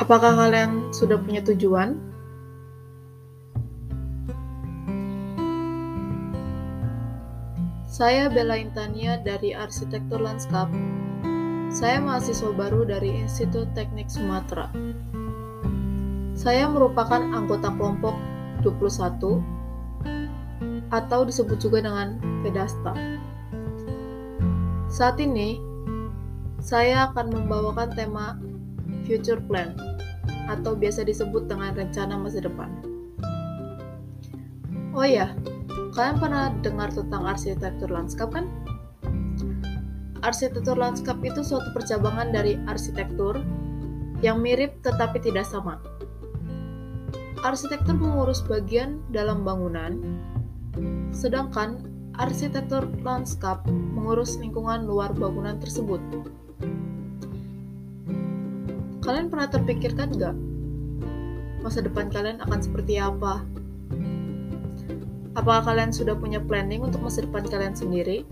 Apakah kalian sudah punya tujuan? Saya Bella Intania dari Arsitektur Lanskap. Saya mahasiswa baru dari Institut Teknik Sumatera. Saya merupakan anggota kelompok 21 atau disebut juga dengan Vedasta. Saat ini, saya akan membawakan tema future plan atau biasa disebut dengan rencana masa depan. Oh ya, Kalian pernah dengar tentang arsitektur lanskap kan? Arsitektur lanskap itu suatu percabangan dari arsitektur yang mirip tetapi tidak sama. Arsitektur mengurus bagian dalam bangunan, sedangkan arsitektur lanskap mengurus lingkungan luar bangunan tersebut. Kalian pernah terpikirkan nggak masa depan kalian akan seperti apa? Apakah kalian sudah punya planning untuk masa depan kalian sendiri?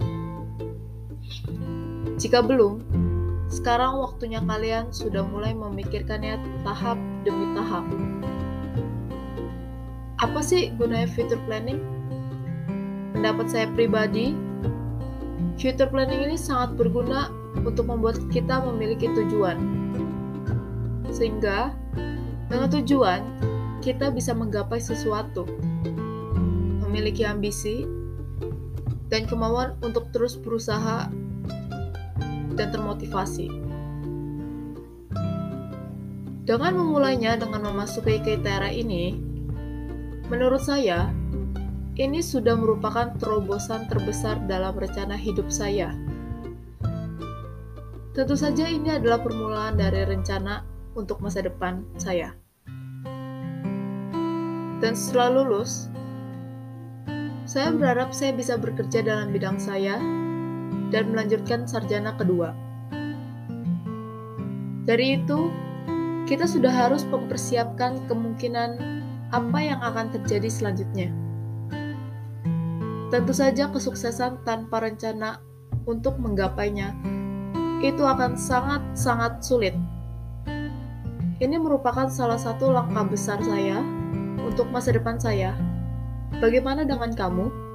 Jika belum, sekarang waktunya kalian sudah mulai memikirkannya tahap demi tahap. Apa sih gunanya future planning? Pendapat saya pribadi, future planning ini sangat berguna untuk membuat kita memiliki tujuan. Sehingga, dengan tujuan, kita bisa menggapai sesuatu memiliki ambisi dan kemauan untuk terus berusaha dan termotivasi. Dengan memulainya dengan memasuki KTRA ini, menurut saya, ini sudah merupakan terobosan terbesar dalam rencana hidup saya. Tentu saja ini adalah permulaan dari rencana untuk masa depan saya. Dan setelah lulus, saya berharap saya bisa bekerja dalam bidang saya dan melanjutkan sarjana kedua. Dari itu, kita sudah harus mempersiapkan kemungkinan apa yang akan terjadi selanjutnya. Tentu saja kesuksesan tanpa rencana untuk menggapainya itu akan sangat-sangat sulit. Ini merupakan salah satu langkah besar saya untuk masa depan saya Bagaimana dengan kamu?